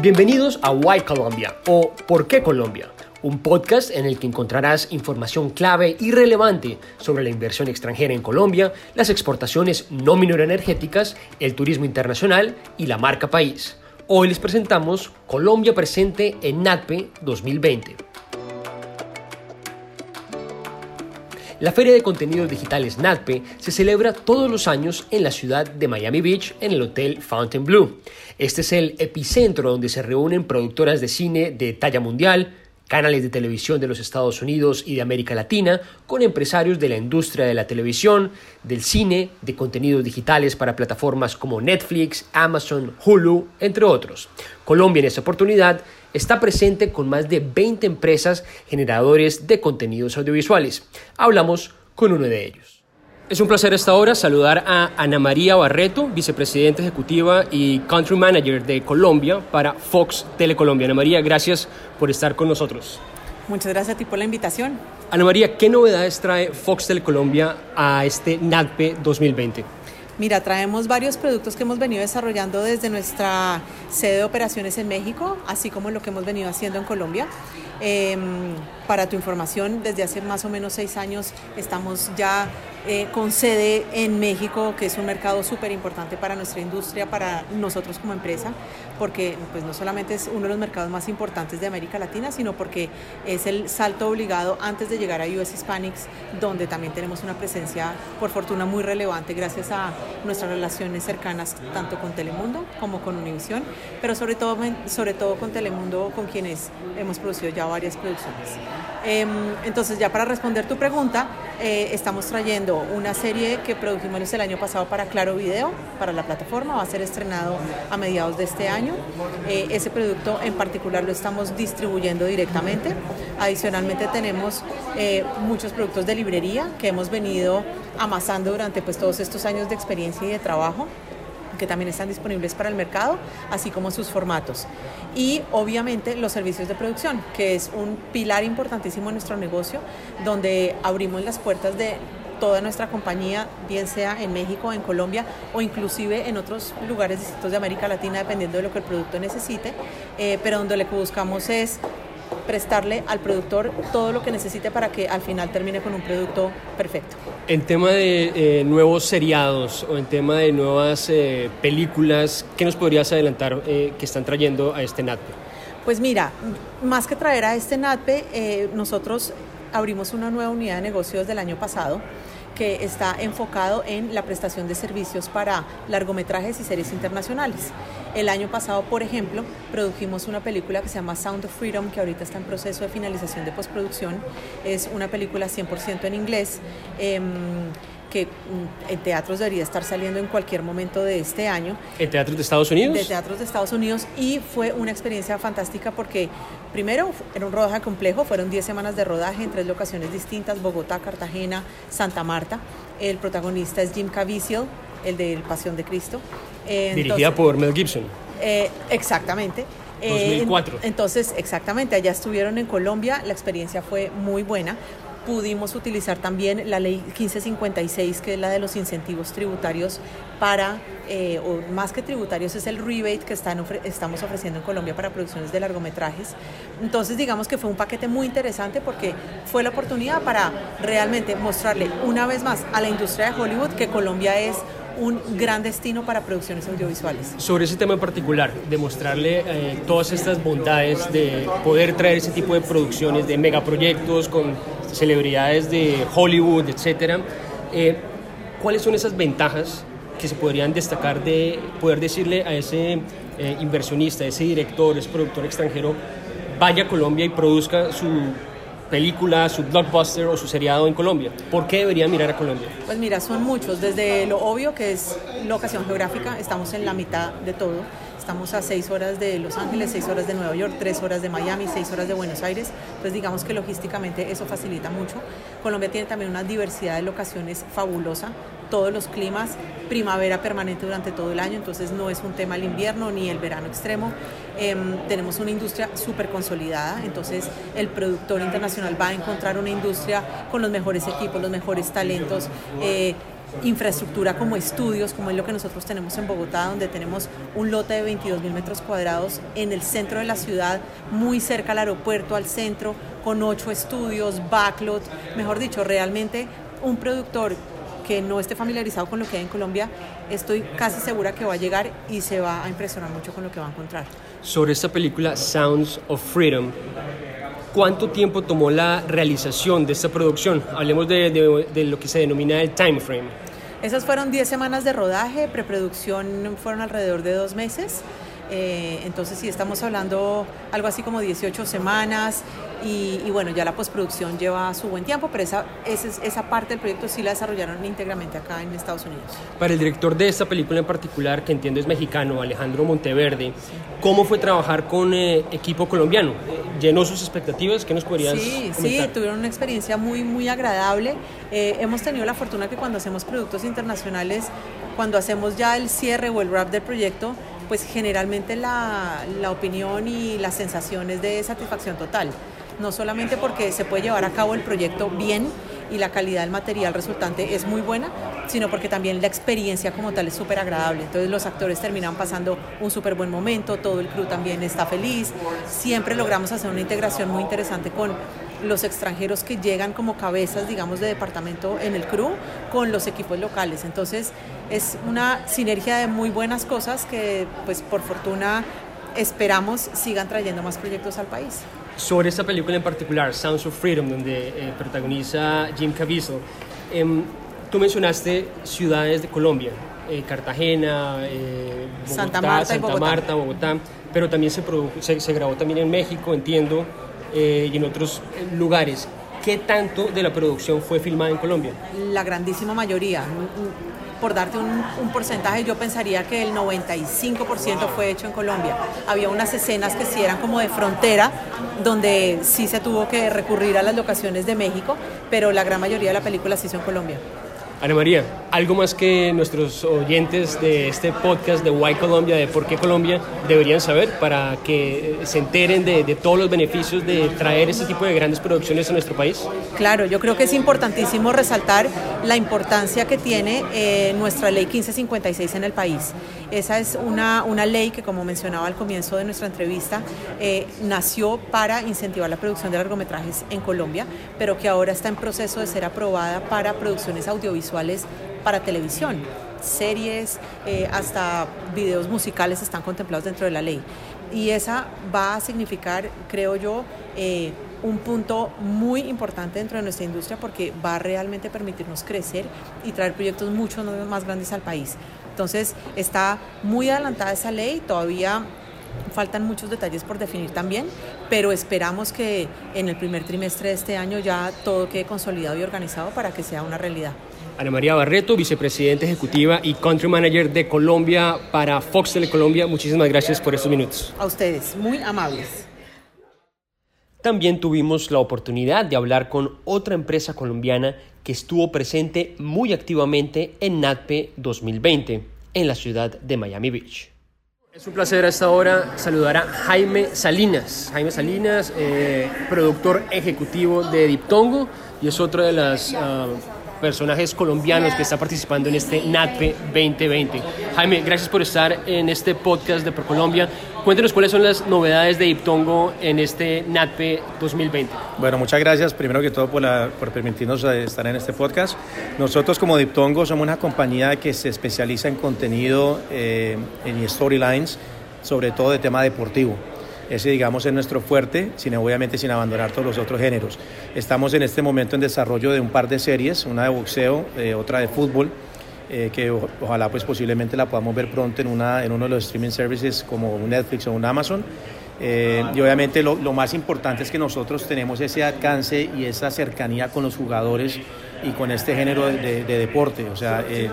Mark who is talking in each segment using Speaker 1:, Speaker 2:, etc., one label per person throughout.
Speaker 1: Bienvenidos a Why Colombia o ¿Por qué Colombia? Un podcast en el que encontrarás información clave y relevante sobre la inversión extranjera en Colombia, las exportaciones no energéticas, el turismo internacional y la marca país. Hoy les presentamos Colombia presente en NATPE 2020. La Feria de Contenidos Digitales NATPE se celebra todos los años en la ciudad de Miami Beach en el Hotel Fontainebleau. Este es el epicentro donde se reúnen productoras de cine de talla mundial, canales de televisión de los Estados Unidos y de América Latina, con empresarios de la industria de la televisión, del cine, de contenidos digitales para plataformas como Netflix, Amazon, Hulu, entre otros. Colombia en esta oportunidad está presente con más de 20 empresas generadores de contenidos audiovisuales. Hablamos con uno de ellos. Es un placer esta hora saludar a Ana María Barreto, vicepresidenta ejecutiva y country manager de Colombia para Fox Telecolombia. Ana María, gracias por estar con nosotros.
Speaker 2: Muchas gracias a ti por la invitación.
Speaker 1: Ana María, ¿qué novedades trae Fox Telecolombia a este NADPE 2020?
Speaker 2: Mira, traemos varios productos que hemos venido desarrollando desde nuestra sede de operaciones en México, así como lo que hemos venido haciendo en Colombia. Em, para tu información, desde hace más o menos seis años estamos ya eh, con sede en México, que es un mercado súper importante para nuestra industria, para nosotros como empresa, porque pues, no solamente es uno de los mercados más importantes de América Latina, sino porque es el salto obligado antes de llegar a US Hispanics, donde también tenemos una presencia, por fortuna, muy relevante gracias a nuestras relaciones cercanas tanto con Telemundo como con Univision, pero sobre todo, sobre todo con Telemundo, con quienes hemos producido ya varias producciones. Em, entonces, ya para responder tu pregunta, eh, estamos trayendo una serie que produjimos el año pasado para Claro Video, para la plataforma, va a ser estrenado a mediados de este año. Eh, ese producto en particular lo estamos distribuyendo directamente. Adicionalmente tenemos eh, muchos productos de librería que hemos venido amasando durante pues, todos estos años de experiencia y de trabajo que también están disponibles para el mercado, así como sus formatos. Y obviamente los servicios de producción, que es un pilar importantísimo en nuestro negocio, donde abrimos las puertas de toda nuestra compañía, bien sea en México, en Colombia o inclusive en otros lugares distintos de América Latina, dependiendo de lo que el producto necesite, eh, pero donde lo que buscamos es prestarle al productor todo lo que necesite para que al final termine con un producto perfecto.
Speaker 1: En tema de eh, nuevos seriados o en tema de nuevas eh, películas, ¿qué nos podrías adelantar eh, que están trayendo a este NATPE?
Speaker 2: Pues mira, más que traer a este NATPE, nosotros abrimos una nueva unidad de negocios del año pasado que está enfocado en la prestación de servicios para largometrajes y series internacionales. El año pasado, por ejemplo, produjimos una película que se llama Sound of Freedom, que ahorita está en proceso de finalización de postproducción. Es una película 100% en inglés. Em, que mm, en teatros debería estar saliendo en cualquier momento de este año.
Speaker 1: ¿En teatros de Estados Unidos?
Speaker 2: De teatros de Estados Unidos y fue una experiencia fantástica porque primero era un rodaje complejo, fueron 10 semanas de rodaje en tres locaciones distintas, Bogotá, Cartagena, Santa Marta. El protagonista es Jim Caviezel, el de Pasión de Cristo.
Speaker 1: Eh, Dirigida por Mel Gibson.
Speaker 2: Eh, exactamente.
Speaker 1: 2004.
Speaker 2: Eh, entonces, exactamente, allá estuvieron en Colombia, la experiencia fue muy buena pudimos utilizar también la ley 1556, que es la de los incentivos tributarios para, eh, o más que tributarios, es el rebate que están estamos ofreciendo en Colombia para producciones de largometrajes. Entonces, digamos que fue un paquete muy interesante porque fue la oportunidad para realmente mostrarle una vez más a la industria de Hollywood que Colombia es un gran destino para producciones audiovisuales.
Speaker 1: Sobre ese tema en particular, demostrarle eh, todas estas bondades de poder traer ese tipo de producciones, de megaproyectos con celebridades de Hollywood, etcétera. Eh, ¿Cuáles son esas ventajas que se podrían destacar de poder decirle a ese eh, inversionista, ese director, ese productor extranjero, vaya a Colombia y produzca su película, su blockbuster o su seriado en Colombia? ¿Por qué debería mirar a Colombia?
Speaker 2: Pues mira, son muchos. Desde lo obvio que es locación geográfica, estamos en la mitad de todo. Estamos a seis horas de Los Ángeles, seis horas de Nueva York, tres horas de Miami, seis horas de Buenos Aires. Entonces digamos que logísticamente eso facilita mucho. Colombia tiene también una diversidad de locaciones fabulosa todos los climas, primavera permanente durante todo el año, entonces no es un tema el invierno ni el verano extremo. Em, tenemos una industria súper consolidada, entonces el productor internacional va a encontrar una industria con los mejores equipos, los mejores talentos. Eh, infraestructura como estudios, como es lo que nosotros tenemos en Bogotá, donde tenemos un lote de 22 mil metros cuadrados en el centro de la ciudad, muy cerca al aeropuerto, al centro, con ocho estudios, backlot, mejor dicho, realmente un productor que no esté familiarizado con lo que hay en Colombia, estoy casi segura que va a llegar y se va a impresionar mucho con lo que va a encontrar.
Speaker 1: Sobre esta película Sounds of Freedom, ¿cuánto tiempo tomó la realización de esta producción? Hablemos de, lo que se denomina el time frame.
Speaker 2: Esas fueron 10 semanas de rodaje, preproducción fueron alrededor de dos meses. Eh, entonces sí, estamos hablando algo así como 18 semanas y, y bueno, ya la postproducción lleva su buen tiempo, pero esa, esa, esa, parte del proyecto sí la desarrollaron íntegramente acá en Estados Unidos.
Speaker 1: Para el director de esta película en particular, que entiendo es mexicano, Alejandro Monteverde, sí. ¿cómo fue trabajar con eh, equipo colombiano? ¿Llenó sus expectativas? ¿Qué nos podrías
Speaker 2: Sí,
Speaker 1: comentar?
Speaker 2: sí, tuvieron una experiencia muy, muy agradable. Eh, hemos tenido la fortuna que cuando hacemos productos internacionales, cuando hacemos ya el cierre o el wrap del proyecto, pues generalmente la, la, opinión y las sensaciones de satisfacción total. No solamente porque se puede llevar a cabo el proyecto bien y la calidad del material resultante es muy buena, sino porque también la experiencia como tal es súper agradable. Entonces los actores terminan pasando un súper buen momento, todo el crew también está feliz, siempre logramos hacer una integración muy interesante con los extranjeros que llegan como cabezas, digamos, de departamento en el crew con los equipos locales. Entonces es una sinergia de muy buenas cosas que, pues por fortuna, esperamos sigan trayendo más proyectos al país.
Speaker 1: Sobre esta película en particular, Sounds of Freedom, donde eh, protagoniza Jim Caviezel, eh, tú mencionaste ciudades de Colombia, eh, Cartagena, Bogotá,
Speaker 2: Santa Marta,
Speaker 1: Santa
Speaker 2: Bogotá.
Speaker 1: Marta, Bogotá, pero también se, se, se grabó también en México, entiendo, y en otros lugares. ¿Qué tanto de la producción fue filmada en Colombia?
Speaker 2: La grandísima mayoría. Por darte un, un, porcentaje, yo pensaría que el 95% fue hecho en Colombia. Había unas escenas que sí eran como de frontera, donde sí se tuvo que recurrir a las locaciones de México, pero la gran mayoría de la película se hizo en Colombia.
Speaker 1: Ana María, algo más que nuestros oyentes de este podcast de Why Colombia, de por qué Colombia, deberían saber para que se enteren de, todos los beneficios de traer este tipo de grandes producciones a nuestro país?
Speaker 2: Claro, yo creo que es importantísimo resaltar la importancia que tiene eh, nuestra ley 1556 en el país. Esa es una, una ley que, como mencionaba al comienzo de nuestra entrevista, eh, nació para incentivar la producción de largometrajes en Colombia, pero que ahora está en proceso de ser aprobada para producciones audiovisuales para televisión. Series, eh, hasta videos musicales están contemplados dentro de la ley. Y esa va a significar, creo yo, eh, un punto muy importante dentro de nuestra industria porque va a realmente permitirnos crecer y traer proyectos mucho más grandes al país. Entonces, está muy adelantada esa ley, todavía faltan muchos detalles por definir también, pero esperamos que en el primer trimestre de este año ya todo quede consolidado y organizado para que sea una realidad.
Speaker 1: Ana María Barreto, vicepresidenta ejecutiva y country manager de Colombia para Fox Telecolombia. Muchísimas gracias por estos minutos.
Speaker 2: A ustedes, muy amables.
Speaker 1: También tuvimos la oportunidad de hablar con otra empresa colombiana que estuvo presente muy activamente en NATPE 2020 en la ciudad de Miami Beach. Es un placer a esta hora saludar a Jaime Salinas. Jaime Salinas, eh, productor ejecutivo de Diptongo y es otro de las uh, personajes colombianos que está participando en este NATPE 2020. Jaime, gracias por estar en este podcast de ProColombia. Cuéntenos cuáles son las novedades de Diptongo en este NATPE 2020.
Speaker 3: Bueno, muchas gracias primero que todo por, la, por permitirnos estar en este podcast. Nosotros como Diptongo somos una compañía que se especializa en contenido eh, en storylines, sobre todo de tema deportivo. Ese, digamos, es nuestro fuerte, sin, obviamente sin abandonar todos los otros géneros. Estamos en este momento en desarrollo de un par de series, una de boxeo, eh, otra de fútbol, eh, que o, ojalá pues posiblemente la podamos ver pronto en, una, en uno de los streaming services como un Netflix o un Amazon. Eh, y obviamente lo, lo, más importante es que nosotros tenemos ese alcance y esa cercanía con los jugadores y con este género de, de, de deporte. O sea, eh,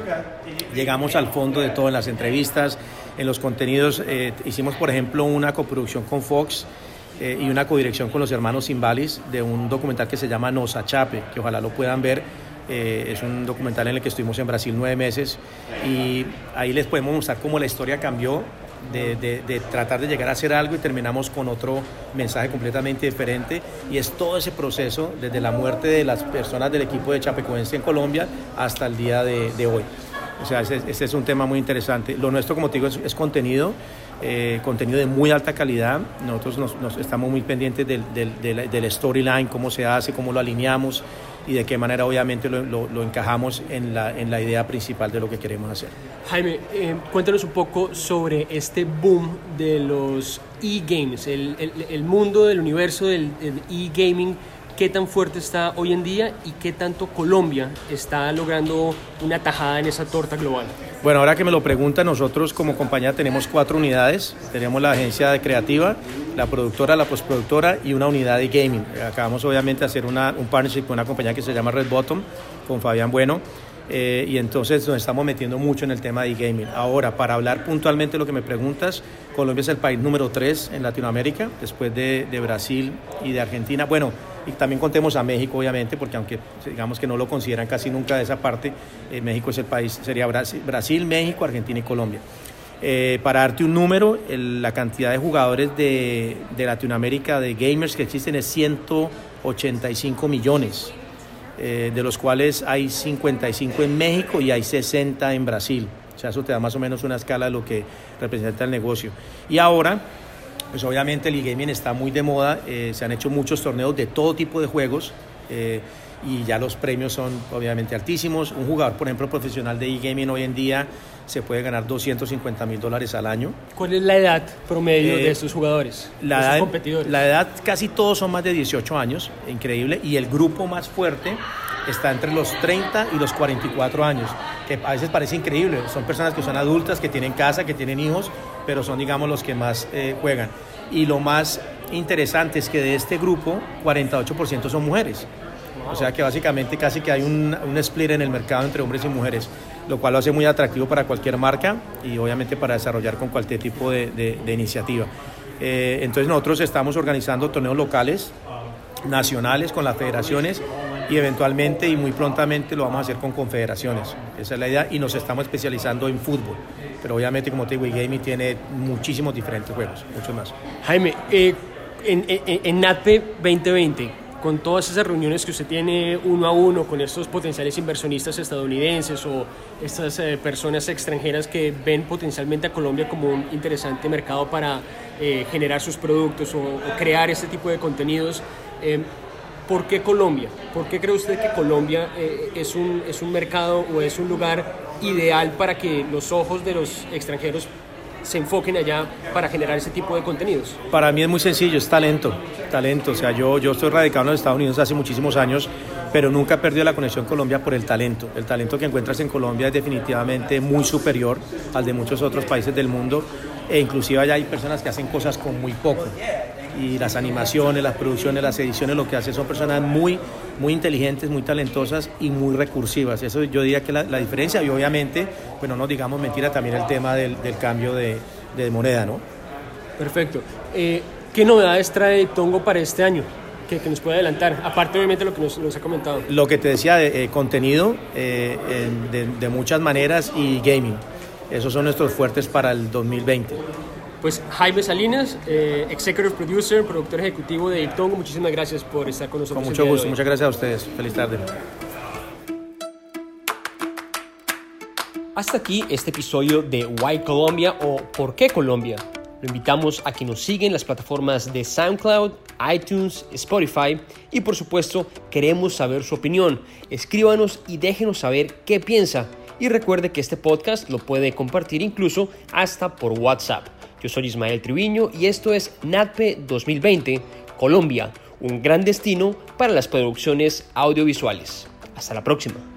Speaker 3: llegamos al fondo de todo en las entrevistas, en los contenidos. Eh, hicimos, por ejemplo, una coproducción con Fox eh, y una codirección con los hermanos Simbalis de un documental que se llama Nos Achape, que ojalá lo puedan ver. Eh, es un documental en el que estuvimos en Brasil nueve meses y ahí les podemos mostrar cómo la historia cambió de, tratar de llegar a hacer algo y terminamos con otro mensaje completamente diferente. Y es todo ese proceso, desde la muerte de las personas del equipo de Chapecoense en Colombia hasta el día de, hoy. O sea, ese, es un tema muy interesante. Lo nuestro, como te digo, es, contenido, eh, contenido de muy alta calidad. Nosotros nos, estamos muy pendientes del, del, del storyline, cómo se hace, cómo lo alineamos y de qué manera obviamente lo, lo, encajamos en la, en la, idea principal de lo que queremos hacer.
Speaker 1: Jaime, eh, cuéntanos un poco sobre este boom de los e-games, el, el, el, mundo del universo del e-gaming qué tan fuerte está hoy en día y qué tanto Colombia está logrando una tajada en esa torta global.
Speaker 3: Bueno, ahora que me lo pregunta, nosotros como compañía tenemos cuatro unidades. Tenemos la agencia de creativa, la productora, la postproductora y una unidad de gaming. Acabamos obviamente de hacer un partnership con una compañía que se llama Red Bottom, con Fabián Bueno. Eh, y entonces nos estamos metiendo mucho en el tema de gaming. Ahora, para hablar puntualmente lo que me preguntas, Colombia es el país número tres en Latinoamérica, después de, de Brasil y de Argentina. Bueno, y también contemos a México, obviamente, porque aunque digamos que no lo consideran casi nunca de esa parte, eh, México es el país, sería Brasil, México, Argentina y Colombia. Eh, para darte un número, la cantidad de jugadores de, de, Latinoamérica, de gamers que existen, es 185 millones, eh, de los cuales hay 55 en México y hay 60 en Brasil. O sea, eso te da más o menos una escala de lo que representa el negocio. Y ahora, pues obviamente el e-gaming está muy de moda, eh, se han hecho muchos torneos de todo tipo de juegos eh, y ya los premios son obviamente altísimos. Un jugador, por ejemplo, profesional de e-gaming hoy en día se puede ganar 250 mil dólares al año.
Speaker 1: ¿Cuál es la edad promedio de eh, estos jugadores,
Speaker 3: la edad, competidores? La edad casi todos son más de 18 años, increíble, y el grupo más fuerte está entre los 30 y los 44 años, que a veces parece increíble. Son personas que son adultas, que tienen casa, que tienen hijos, pero son, digamos, los que más eh, juegan. Y lo más interesante es que de este grupo, 48% son mujeres. O sea que básicamente casi que hay un, un, split en el mercado entre hombres y mujeres, lo cual lo hace muy atractivo para cualquier marca y obviamente para desarrollar con cualquier tipo de, de, iniciativa. Eh, entonces nosotros estamos organizando torneos locales, nacionales con las federaciones y eventualmente y muy prontamente lo vamos a hacer con confederaciones. Esa es la idea y nos estamos especializando en fútbol. Pero obviamente, como te digo, gaming tiene muchísimos diferentes juegos, muchos más.
Speaker 1: Jaime, eh, en, en, en NATPE 2020, con todas esas reuniones que usted tiene uno a uno con estos potenciales inversionistas estadounidenses o estas eh, personas extranjeras que ven potencialmente a Colombia como un interesante mercado para eh, generar sus productos o, o, crear este tipo de contenidos, ¿Por qué Colombia? ¿Por qué cree usted que Colombia eh, es, un, es un mercado o es un lugar ideal para que los ojos de los extranjeros se enfoquen allá para generar ese tipo de contenidos?
Speaker 3: Para mí es muy sencillo, es talento, talento. O sea, yo, yo estoy radicado en los Estados Unidos hace muchísimos años, pero nunca he perdido la conexión Colombia por el talento. El talento que encuentras en Colombia es definitivamente muy superior al de muchos otros países del mundo e inclusive allá hay personas que hacen cosas con muy poco y las animaciones, las producciones, las ediciones, lo que hacen son personas muy, muy inteligentes, muy talentosas y muy recursivas. Eso yo diría que la, la diferencia y obviamente, pues no nos digamos mentira también el tema del, del cambio de, de, moneda, ¿no?
Speaker 1: Perfecto. Eh, ¿Qué novedades trae Tongo para este año? Que, que, nos puede adelantar, aparte obviamente lo que nos, nos ha comentado.
Speaker 3: Lo que te decía, de, eh, contenido eh, de, de muchas maneras y gaming. Esos son nuestros fuertes para el 2020.
Speaker 1: Pues Jaime Salinas, eh, Executive Producer, productor ejecutivo de Tongo, muchísimas gracias por estar con nosotros.
Speaker 3: Con mucho gusto, muchas gracias a ustedes. Feliz tarde.
Speaker 1: Hasta aquí este episodio de Why Colombia o ¿Por qué Colombia? Lo invitamos a que nos sigan en las plataformas de SoundCloud, iTunes, Spotify y por supuesto queremos saber su opinión. Escríbanos y déjenos saber qué piensa. Y recuerde que este podcast lo puede compartir incluso hasta por WhatsApp. Yo soy Ismael Triviño y esto es NATPE 2020, Colombia, un gran destino para las producciones audiovisuales. Hasta la próxima.